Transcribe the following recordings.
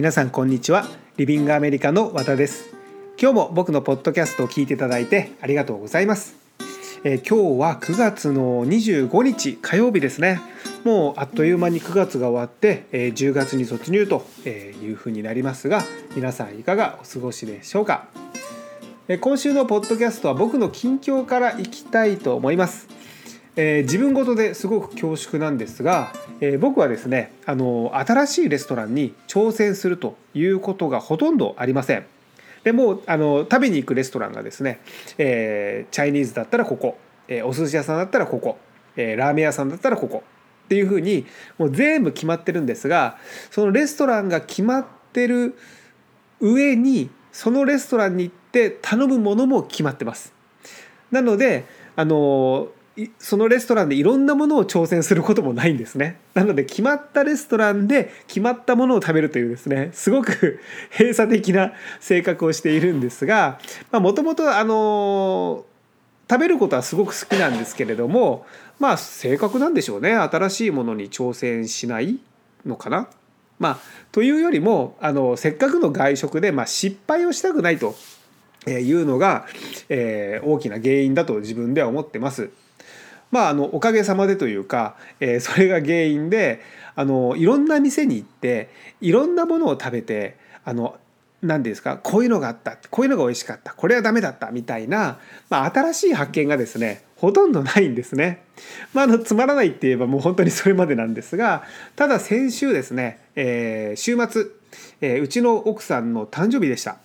皆さんこんにちは。リビングアメリカの和田です。今日も僕のポッドキャストを聞いていただいてありがとうございます、えー、今日は9月の25日火曜日ですね。もうあっという間に9月が終わって、えー、10月に突入というふうになりますが皆さんいかがお過ごしでしょうか。今週のポッドキャストは僕の近況からいきたいと思います。えー、自分事ですごく恐縮なんですが、えー、僕はですねあの新しいレストランに挑戦するということがほとんどありません。でもあの食べに行くレストランがですね、えー、チャイニーズだったらここ、えー、お寿司屋さんだったらここ、えー、ラーメン屋さんだったらここっていうふうにもう全部決まってるんですがそのレストランが決まってる上にそのレストランに行って頼むものも決まってます。なのであのそのレストランでいろんなものを挑戦することもないんですねなので決まったレストランで決まったものを食べるというですねすごく 閉鎖的な性格をしているんですがもともとあの食べることはすごく好きなんですけれどもまあ性格なんでしょうね新しいものに挑戦しないのかな。まあ、というよりもあのせっかくの外食で、まあ、失敗をしたくないというのが、えー、大きな原因だと自分では思ってます。まあ、あのおかげさまでというか、えー、それが原因であのいろんな店に行っていろんなものを食べてあの何ですかこういうのがあったこういうのが美味しかったこれはダメだったみたいな、まあ、新しい発見がですねほとんどないんですね。まあ、あのつまらないって言えばもう本当にそれまでなんですがただ先週ですね、えー、週末、えー、うちの奥さんの誕生日でした。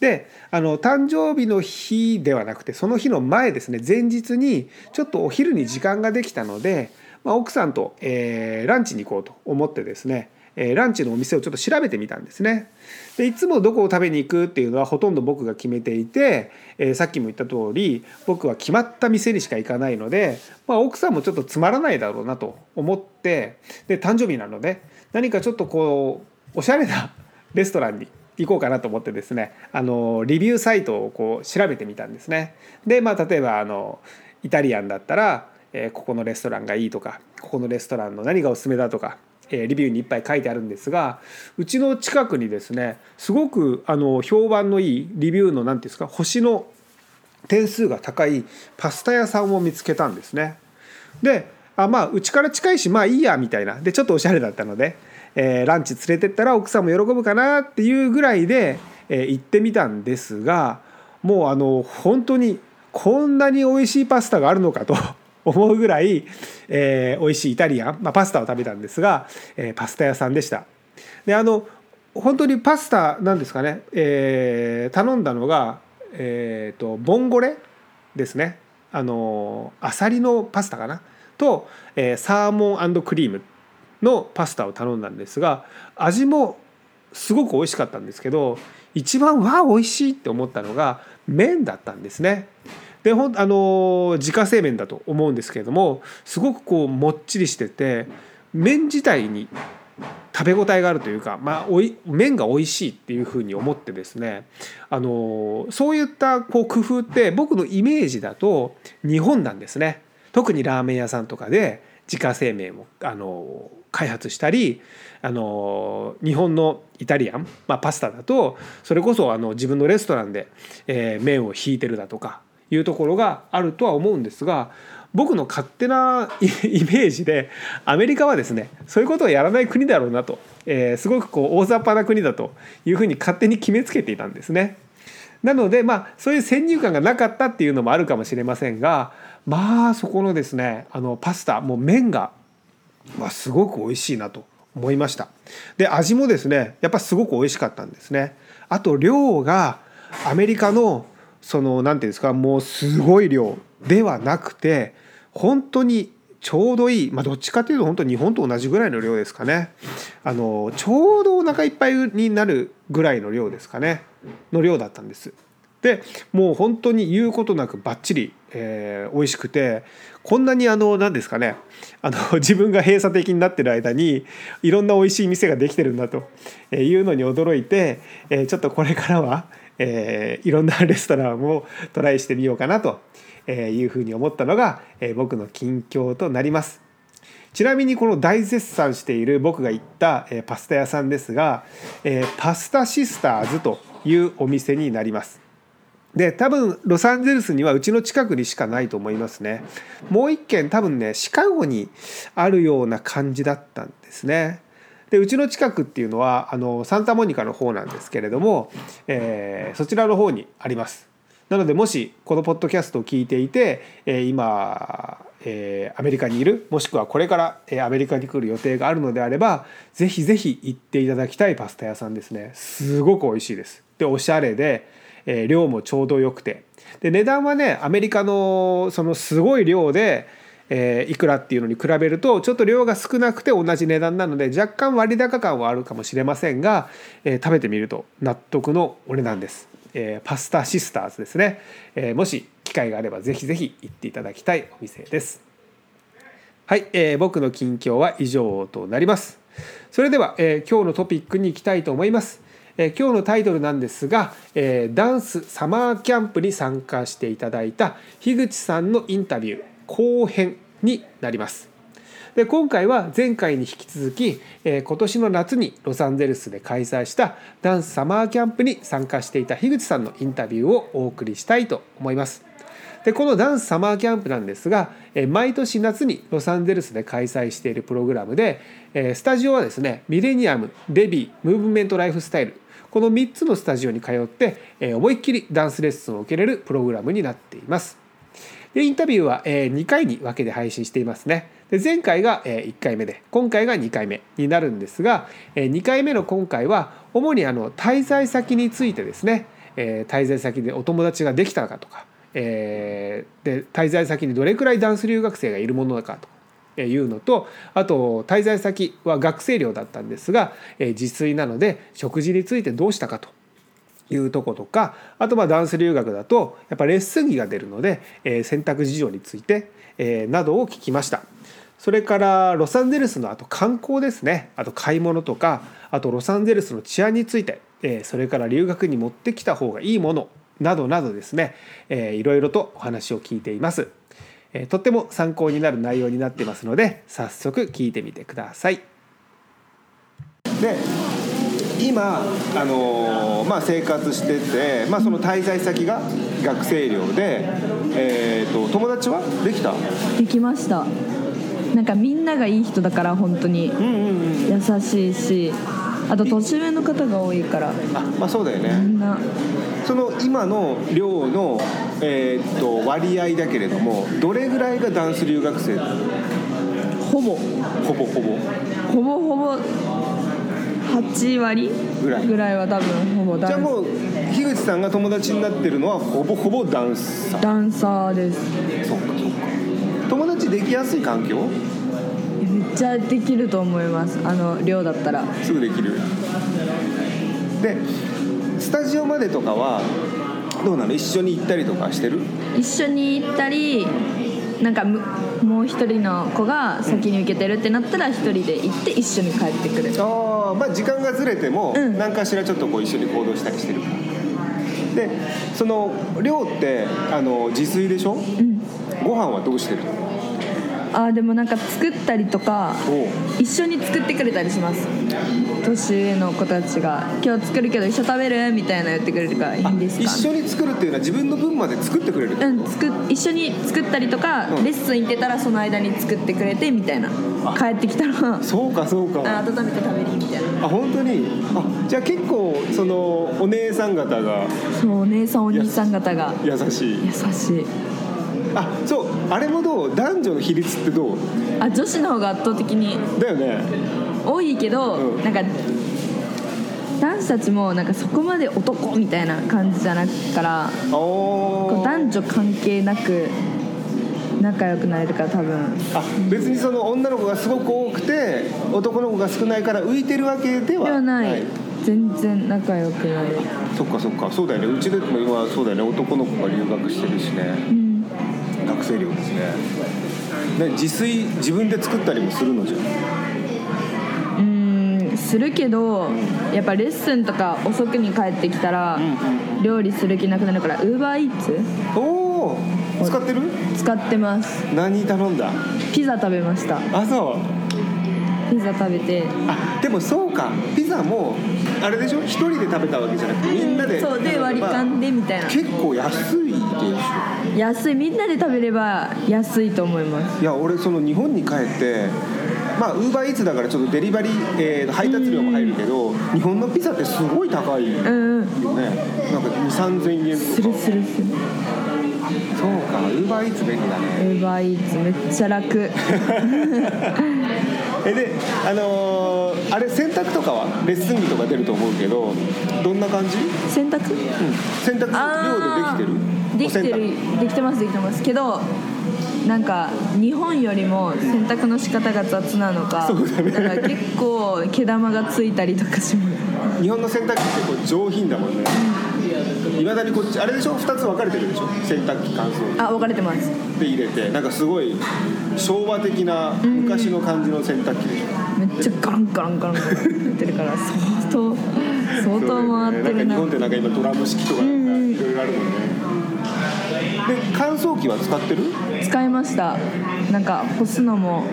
であの誕生日の日ではなくてその日の前ですね前日にちょっとお昼に時間ができたので、まあ、奥さんと、えー、ランチに行こうと思ってですねえランチのお店をちょっと調べてみたんですね。でいつもどこを食べに行くっていうのはほとんど僕が決めていて、えー、さっきも言った通り僕は決まった店にしか行かないので、まあ、奥さんもちょっとつまらないだろうなと思ってで誕生日なので何かちょっとこうおしゃれなレストランに行こうかなと思ってですねあのリビューサイトをこう調べてみたんですね。でまあ例えばあのイタリアンだったら、えー、ここのレストランがいいとかここのレストランの何がおすすめだとか、えー、リビューにいっぱい書いてあるんですがうちの近くにですねすごくあの評判のいいリビューの何て言うんですか星の点数が高いパスタ屋さんを見つけたんですね。であまあうちから近いしまあいいやみたいなでちょっとおしゃれだったのでえー、ランチ連れてったら奥さんも喜ぶかなっていうぐらいで、えー、行ってみたんですがもうあの本当にこんなに美味しいパスタがあるのかと 思うぐらい、えー、美味しいイタリアン、まあ、パスタを食べたんですが、えー、パスタ屋さんでした。であの本当にパスタなんですかね、えー、頼んだのが、えーと、ボンゴレですね。あのアサリのパスタかな？と、えー、サーモンクリーム。のパスタを頼んだんですが味もすごく美味しかったんですけど一番わあ美味しいって思ったのが麺だったんですね。でほんあの自家製麺だと思うんですけれどもすごくこうもっちりしてて麺自体に食べ応えがあるというか、まあ、おい麺が美味しいっていうふうに思ってですねあのそういったこう工夫って僕のイメージだと日本なんですね。特にラーメン屋さんとかで自家製麺をあの開発したりあの日本のイタリアン、まあ、パスタだとそれこそあの自分のレストランで、えー、麺をひいてるだとかいうところがあるとは思うんですが僕の勝手な イメージでアメリカはですねそういうことをやらない国だろうなと、えー、すごくこう大雑把な国だというふうに勝手に決めつけていたんですね。なのでまあそういう先入観がなかったっていうのもあるかもしれませんがまあそこのですねあのパスタもう麺がわすごく美味しいなと思いました。で味もですねやっぱすごく美味しかったんですね。あと量がアメリカのその何て言うんですかもうすごい量ではなくて本当にちょうどいい、まあ、どっちかというと本当日本と同じぐらいの量ですかね。あのちょうどお腹いっぱいになるぐらいの量ですかね。の量だったんです。でもう本当に言うことなくバッチリ、えー、美味しくてこんなにあの何ですかねあの 自分が閉鎖的になってる間にいろんな美味しい店ができてるんだというのに驚いて、えー、ちょっとこれからは、えー、いろんなレストランをトライしてみようかなというふうに思ったのが、えー、僕の近況となります。ちなみにこの大絶賛している僕が行った、え、パスタ屋さんですが、えー、パスタシスターズというお店になりますで多分ロサンゼルスにはうちの近くにしかないと思いますね。もう一軒多分ねシカゴにあるような感じだったんですね。でうちの近くっていうのはあのサンタモニカの方なんですけれども、えー、そちらの方にあります。なのでもしこのポッドキャストを聞いていて、えー、今、えー、アメリカにいるもしくはこれから、えー、アメリカに来る予定があるのであればぜひぜひ行っていただきたいパスタ屋さんですね。すごく美味しいです。でおしゃれで、えー、量もちょうどよくてで値段はねアメリカのそのすごい量でえー、いくらっていうのに比べるとちょっと量が少なくて同じ値段なので若干割高感はあるかもしれませんが、えー、食べてみると納得のお値段です。えー、パスタシスターズですね、えー、もし機会があればぜひぜひ行っていただきたいお店です。はい、えー、僕の近況は以上となります。それでは、えー、今日のトピックに行きたいと思います。え今日のタイトルなんですが、えダンスサマーキャンプに参加していただいた樋口さんのインタビュー後編になります。で今回は前回に引き続き、えー、今年の夏にロサンゼルスで開催したダンスサマーキャンプに参加していた樋口さんのインタビューをお送りしたいと思います。でこのダンスサマーキャンプなんですが、えー、毎年夏にロサンゼルスで開催しているプログラムで、えー、スタジオはですねミレニアムベビームーブメントライフスタイルこの3つのスタジオに通って、えー、思いっきりダンスレッスンを受けれるプログラムになっています。でインタビューは、え2回に分けて配信していますね。で前回が、え1回目で今回が2回目になるんですが、え2回目の今回は主にあの滞在先についてですね、え滞在先でお友達ができたかとか、えで滞在先にどれくらいダンス留学生がいるものかというのとあと滞在先は学生寮だったんですが、自炊なので食事についてどうしたかというとことかあとまあダンス留学だとやっぱレッスン着が出るので、えー、選択事情について、えー、などを聞きました。それからロサンゼルスのあと観光ですね。あと買い物とかあとロサンゼルスの治安について、えー、それから留学に持ってきた方がいいものなどなどですね、えー、いろいろとお話を聞いています、えー、とっても参考になる内容になっていますので早速聞いてみてください。で今、あのー、まあ、生活してて、まあ、その滞在先が学生寮で、えーと、友達はできた？できました。なんかみんながいい人だから本当に優しいしあと年上の方が多いから。あまあそうだよね。みんな。その今の寮の、えー、と割合だけれどもどれぐらいがダンス留学生？ほぼ。ほぼほぼ。ほぼほぼ8割ぐらい。ぐらいは多分ほぼ。ダンスじゃあもう樋口さんが友達になってるのはほぼほぼダンサー。ダンサーです。そうかそうか。友達できやすい環境？ちゃできると思います。あの寮だったら。すぐできるでスタジオまでとかはどうなの？一緒に行ったりとかしてる？一緒に行ったりなんかもう一人の子が先に受けてるってなったら一人で行って一緒に帰ってくる。ああまあ時間がずれても何かしらちょっとこう一緒に行動したりしてるから。でその寮ってあの自炊でしょ、うん、ご飯はどうしてるの？あでもなんか作ったりとか一緒に作ってくれたりします。年上の子たちが「今日作るけど一緒食べる?」みたいな言ってくれるからいいんですか？一緒に作るっていうのは自分の分まで作ってくれるうん作一緒に作ったりとか、うん、レッスン行ってたらその間に作ってくれてみたいな。帰ってきたら。そうかそうか。あ温めて食べりみたいなあ本当に？あじゃあ結構そのお姉さん方が。そうお姉さんお兄さん方が。優しい。優しいあそうあれもどう？男女の比率ってどう？あ女子の方が圧倒的にだよね。多いけど、うん、なんか男子たちもなんかそこまで男みたいな感じじゃなくから男女関係なく仲良くなれるから多分。あ別にその女の子がすごく多くて男の子が少ないから浮いてるわけではではない、はい、全然仲良くなる。そっかそっか。そうだよね。うちでも今そうだよね。男の子が留学してるしね、うん学生寮ですね。ね自炊自分で作ったりもするのじゃうんするけどやっぱレッスンとか遅くに帰ってきたら、料理する気なくなるからウーバーイーツ？おお使ってる？使ってます。何頼んだ？ピザ食べました。あそう。ピザ食べて。あでもそうか。ピザもあれでしょ？一人で食べたわけじゃなくてみんなで。そうで割り勘でみたいな。結構安いでしょ安いみんなで食べれば安いと思います。いや俺その日本に帰ってまあウーバーイーツだからちょっとデリバリー、えー配達料も入るけど日本のピザってすごい高いよね。うんうんなんか2 3 0 0 0円すとかるするする。そうかウーバーイーツ便利だウねーバーイーツめっちゃ楽。えであのーあれ洗濯とかは？レッスン着とか出ると思うけどどんな感じ、うん、洗濯洗濯あ量でーできてる？できてるできてますできてます。けどなんか日本よりも洗濯の仕方が雑なのかね。から結構毛玉がついたりとかします。日本の洗濯機ってこう上品だもんね。いまだにこっちあれでしょ？2つ分かれてるでしょ？洗濯機乾燥。機あ分かれてます。で入れて。なんかすごい昭和的な昔の感じの洗濯機でしょ、めっちゃガランガランガランガランってるから相当相当回ってるな。なんか日本ってなんか今ドラム式とかいろいろあるもんね、で乾燥機は使ってる？使いました。なんか干すのも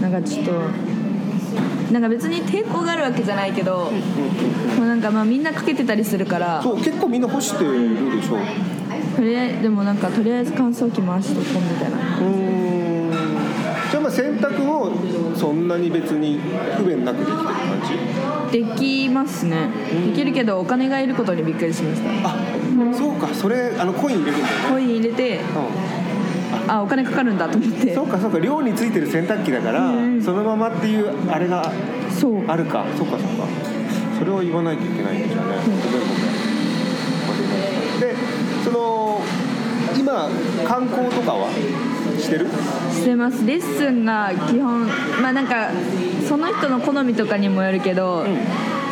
なんかちょっとなんか別に抵抗があるわけじゃないけど、まあなんかまあみんなかけてたりするから。そう結構みんな干してるでしょ。とりあえずでもなんかとりあえず乾燥機回しとこうみたいな。うーん。じゃあまあ洗濯もそんなに別に不便なくできてる感じ？できますね。できるけどお金がいることにびっくりしました。あそうかそれあのコイン入れるんだよね。コイン入れてあお金かかるんだと思って。そうかそうか寮についてる洗濯機だから、うん。そのままっていうあれがそう。あるか。そうかそうか。それは言わないといけないんですよね、ごめん。ごめんでその今観光とかはしてる？してます。レッスンが基本まあなんかその人の好みとかにもよるけど、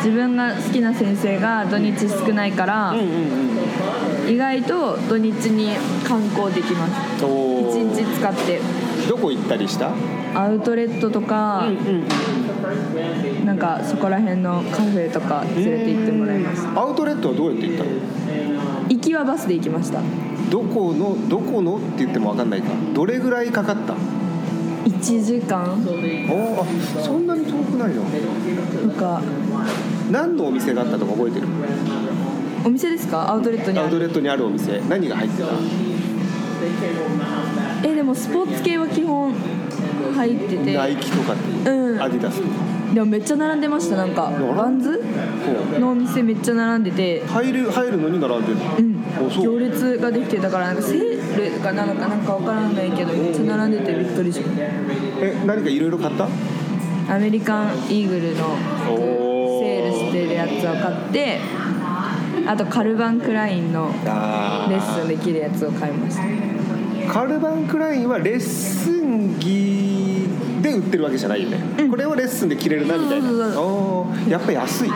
自分が好きな先生が土日少ないから、うんうん意外と土日に観光できます。お一日使って。どこ行ったりした？アウトレットとか、なんかそこら辺のカフェとか連れて行ってもらいました。アウトレットはどうやって行ったの？行きはバスで行きました。どこのどこのって言っても分かんないか。どれぐらいかかった？1時間。おあそんなに遠くないの？なんか何のお店があったとか覚えてる？お店ですか？アウトレットにある。アウトレットにあるお店。何が入ってた？えでもスポーツ系は基本入ってて。ナイキとかってう？ん。アディダスとか？でもめっちゃ並んでました。なんかバンズ？このお店めっちゃ並んでて。う入る入るのに並んでるの？うん。行列ができてだからなんかセールかなのかなんかわからないけどめっちゃ並んでてびっくりしましえ何かいろいろ買った？たアメリカンイーグルの。おー。セールしてるやつを買ってあとカルバン・クラインのあレッスンできるやつを買いました。カルバン・クラインはレッスン着で売ってるわけじゃないよね、うん。これをレッスンで着れるなみたいな。おーやっぱ安い。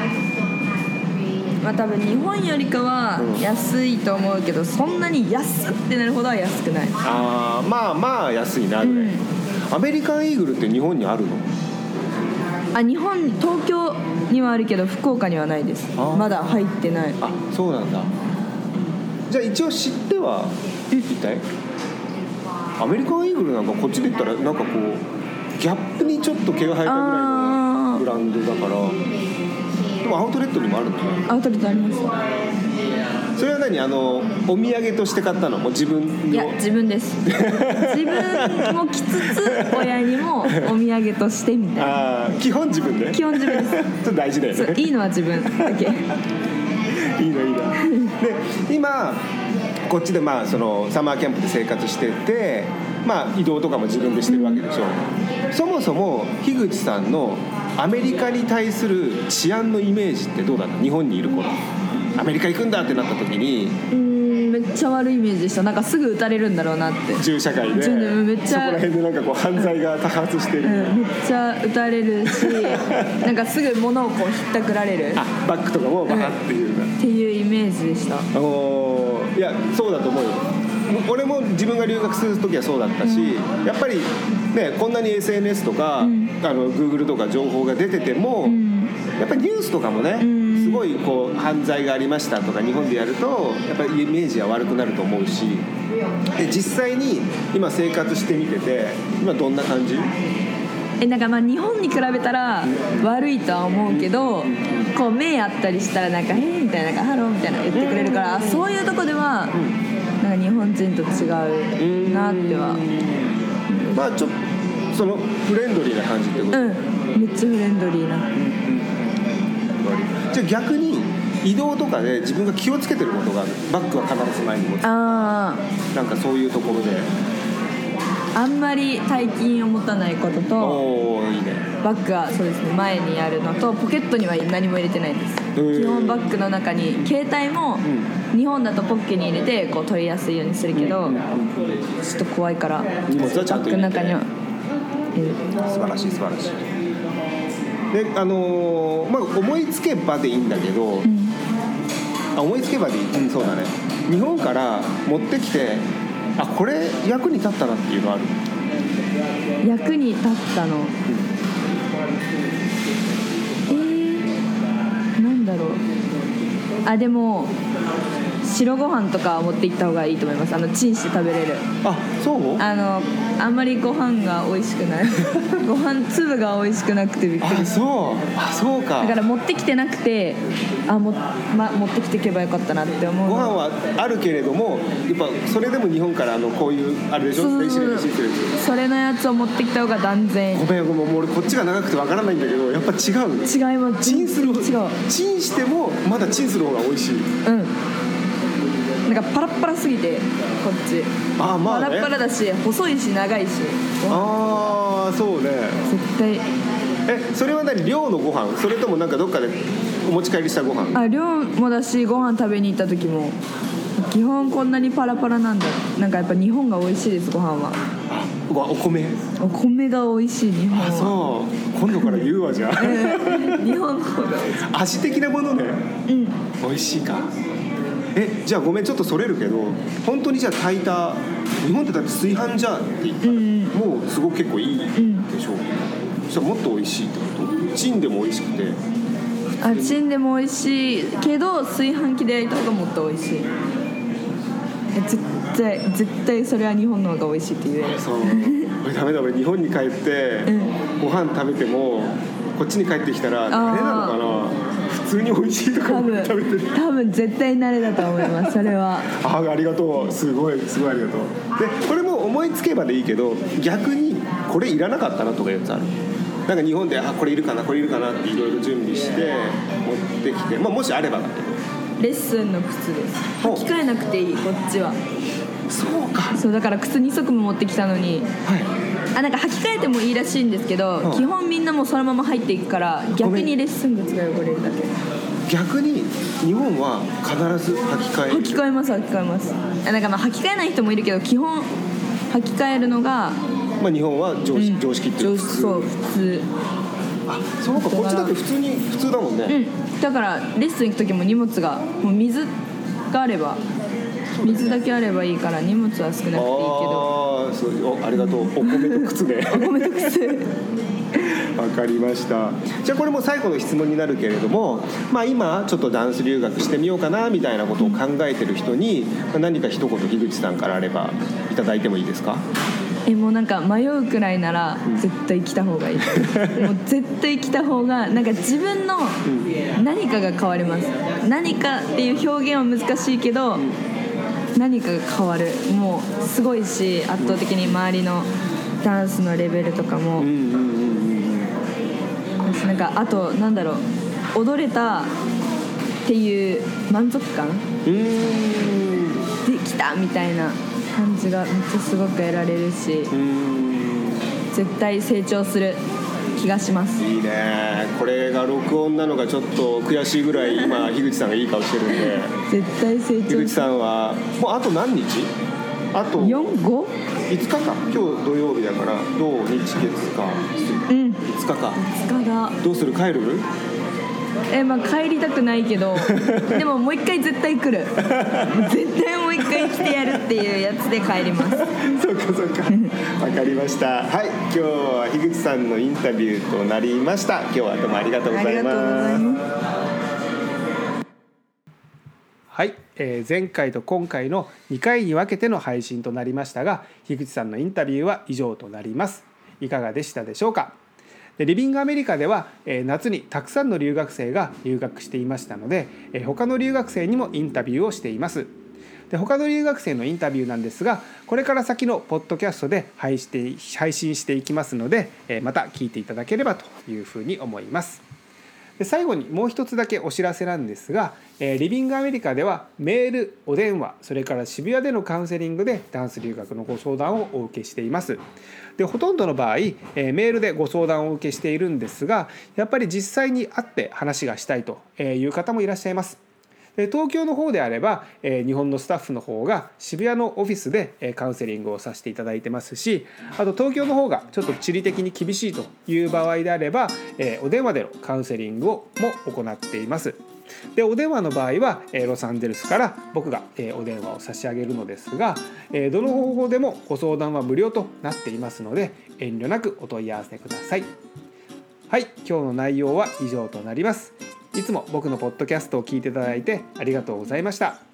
まあ多分日本よりかはうん。安いと思うけどそんなに安ってなるほどは安くない。あーまあまあ安いなぐらい、うん。アメリカンイーグルって日本にあるの？あ日本に東京にはあるけど福岡にはないです。あまだ入ってない。あそうなんだ。じゃあ一応知ってはいたいアメリカンイーグルなんかこっちで言ったらなんかこうギャップにちょっと毛が生えたぐらいのあブランドだから。でもアウトレットにもあるんだねーアウトレットありましたそれは何？あのお土産として買ったの？もう自分の？いや自分です。自分も着つつ親にもお土産としてみたいな。基本自分で？基本自分です。ちょっと大事だよそうねいいのは自分だけ。いいないいなで今こっちでまあそのサマーキャンプで生活しててまあ移動とかも自分でしてるわけでしょ、そもそも樋口さんのアメリカに対する治安のイメージってどうだった？日本にいる頃アメリカ行くんだってなった時にうーんめっちゃ悪いイメージでした。なんかすぐ撃たれるんだろうなって。銃社会で。めっちゃそこら辺でなんかこう犯罪が多発してる、うん、めっちゃ撃たれるし なんかすぐ物をこうひったくられる。っあバッグとかもバーっていう。な、ていうイメージでした。あのーいやそうだと思うよ。俺も自分が留学する時はそうだったし、やっぱりねこんなに SNS とか、ん。あの Google とか情報が出てても、ん。やっぱりニュースとかもね、ごいこう犯罪がありましたとか日本でやるとやっぱりイメージは悪くなると思うしで実際に今生活してみてて今どんな感じ？えなんかまあ日本に比べたら悪いとは思うけど、こう目あったりしたらなんか「Hey」みたいななんか「Hello」みたいな言ってくれるから、そういうとこでは、なんか日本人と違うなっては。まあちょっとそのフレンドリーな感じってこと、うん。めっちゃフレンドリーなじゃあ逆に移動とかで自分が気をつけてることがある。バッグは必ず前に持つ。あなんかそういうところで。ああんまり大金を持たないことといいね。バッグはそうですね前にあるのとポケットには何も入れてないです。ー。基本バッグの中に携帯も日本だとポッケに入れてこう取りやすいようにするけどちょっと怖いから荷物はちゃんと入れて。バッグの中には素晴らしい素晴らしいであのーまあ思いつけばでいいんだけど、あ思いつけばでいい、うん、そうだね。日本から持ってきてあこれ役に立ったなっていうのある？役に立ったの？えー、なんだろう。あでも白ご飯とか持って行った方がいいと思います。あのチンして食べれる。あそう？あのあんまりご飯が美味しくない。ご飯粒が美味しくなくてびっくり。あそう。あそうか。だから持ってきてなくてあも、ま、持ってきていけばよかったなって思う。ご飯はあるけれどもやっぱそれでも日本からあのこういうあれでしょ？電子レンジシートレンそれのやつを持ってきた方が断然。ごめんごめんもう俺こっちが長くてわからないんだけどやっぱ違う。違います。チンする違う。チンしてもまだチンする方が美味しい。うんなんかパラッパラすぎてこっち。あまあね。パラッパラだし細いし長いし。ああそうね。絶対。えそれは何？寮のご飯？それともなんかどっかでお持ち帰りしたご飯？あ量もだしご飯食べに行った時も基本こんなにパラパラなんだ。なんかやっぱ日本が美味しいですご飯は。うわお米？お米が美味しい日本あはそう。今度から言うわじゃあ。う ん日本の方が味的なものね。うん。美味しいかえじゃあごめんちょっとそれるけど本当にじゃあ炊いた日本ってだって炊飯ジャーって言ったら、うんうん。もうすごく結構いいでしん。ょ、そしたらもっと美味しいってこと？チンでも美味しくて。あチンでも美味しいけど炊飯器で焼いた方がもっと美味しい。え絶対絶対それは日本の方が美味しいって言える。そう。俺ダメだ俺日本に帰って、ご飯食べてもこっちに帰ってきたらあれなのかな？普通に美味しいとか食べてる。多分絶対慣れだと思いますそれは。あありがとう。すごいすごいありがとう。でこれも思いつけばでいいけど逆にこれいらなかったなとかいうやつある。なんか日本であこれいるかなこれいるかなっていろいろ準備して持ってきて、まあ、もしあればだけどレッスンの靴です。履き替えなくていいこっちは。そうか。そうだから靴2足も持ってきたのに。はいあなんか履き替えてもいいらしいんですけど、うん。基本みんなもうそのまま入っていくから逆にレッスン靴が汚れるだけ。逆に日本は必ず履き替え。る履き替えます履き替えます。あなんかまあ履き替えない人もいるけど基本履き替えるのがまあ、日本は常識,、うん。常識っていうか常識そう普通。あそうかこっちだって普通に普通だもんね、うん。だからレッスン行く時も荷物がもう水があれば水だけあればいいから荷物は少なくていいけど。ああそうおありがとう。お米と靴で。お米と靴。わかりました。じゃあこれも最後の質問になるけれども、まあ、今ちょっとダンス留学してみようかなみたいなことを考えてる人にまあ何か一言樋口さんからあればいただいてもいいですか？えもうなんか迷うくらいなら絶対来た方がいい。もう絶対来た方がなんか自分の何かが変わります。何かっていう表現は難しいけど何かが変わる。もうすごいし圧倒的に周りのダンスのレベルとかも。なんかあとなんだろう踊れたっていう満足感。できたみたいな感じがめっちゃすごく得られるし。絶対成長する。気がします。いいね。これが録音なのがちょっと悔しいぐらい 今樋口さんがいい顔してるんで。絶対成長樋口さんはもうあと何日？あと 45? 5日か。今日土曜日だから土日月火水うん。5日か。2日だどうする？帰る？えまあ帰りたくないけど。でももう一回絶対来る。絶対も回来てやるっていうやつで帰ります。そうかそうか。わかりました。はい今日は樋口さんのインタビューとなりました。今日はどうもありがとうございありがとうございます。ますはい、えー、前回と今回の2回に分けての配信となりましたが樋口さんのインタビューは以上となります。いかがでしたでしょうか？でリビングアメリカでは、えー、夏にたくさんの留学生が留学していましたので、えー、他の留学生にもインタビューをしていますで他の留学生のインタビューなんですがこれから先のポッドキャストで配信していきますので、え、また聞いていただければというふうに思います。で最後にもう一つだけお知らせなんですが、え、リビングアメリカではメールお電話それから渋谷でのカウンセリングでダンス留学のご相談をお受けしています。でほとんどの場合、え、メールでご相談をお受けしているんですがやっぱり実際に会って話がしたいという方もいらっしゃいます。東京の方であれば日本のスタッフの方が渋谷のオフィスでカウンセリングをさせていただいてますしあと東京の方がちょっと地理的に厳しいという場合であればお電話でのカウンセリングをも行っています。でお電話の場合はえロサンゼルスから僕がえお電話を差し上げるのですがえどの方法でもご相談は無料となっていますので遠慮なくお問い合わせください。はい今日の内容は以上となります。いつも僕のポッドキャストを聞いていただいてありがとうございました。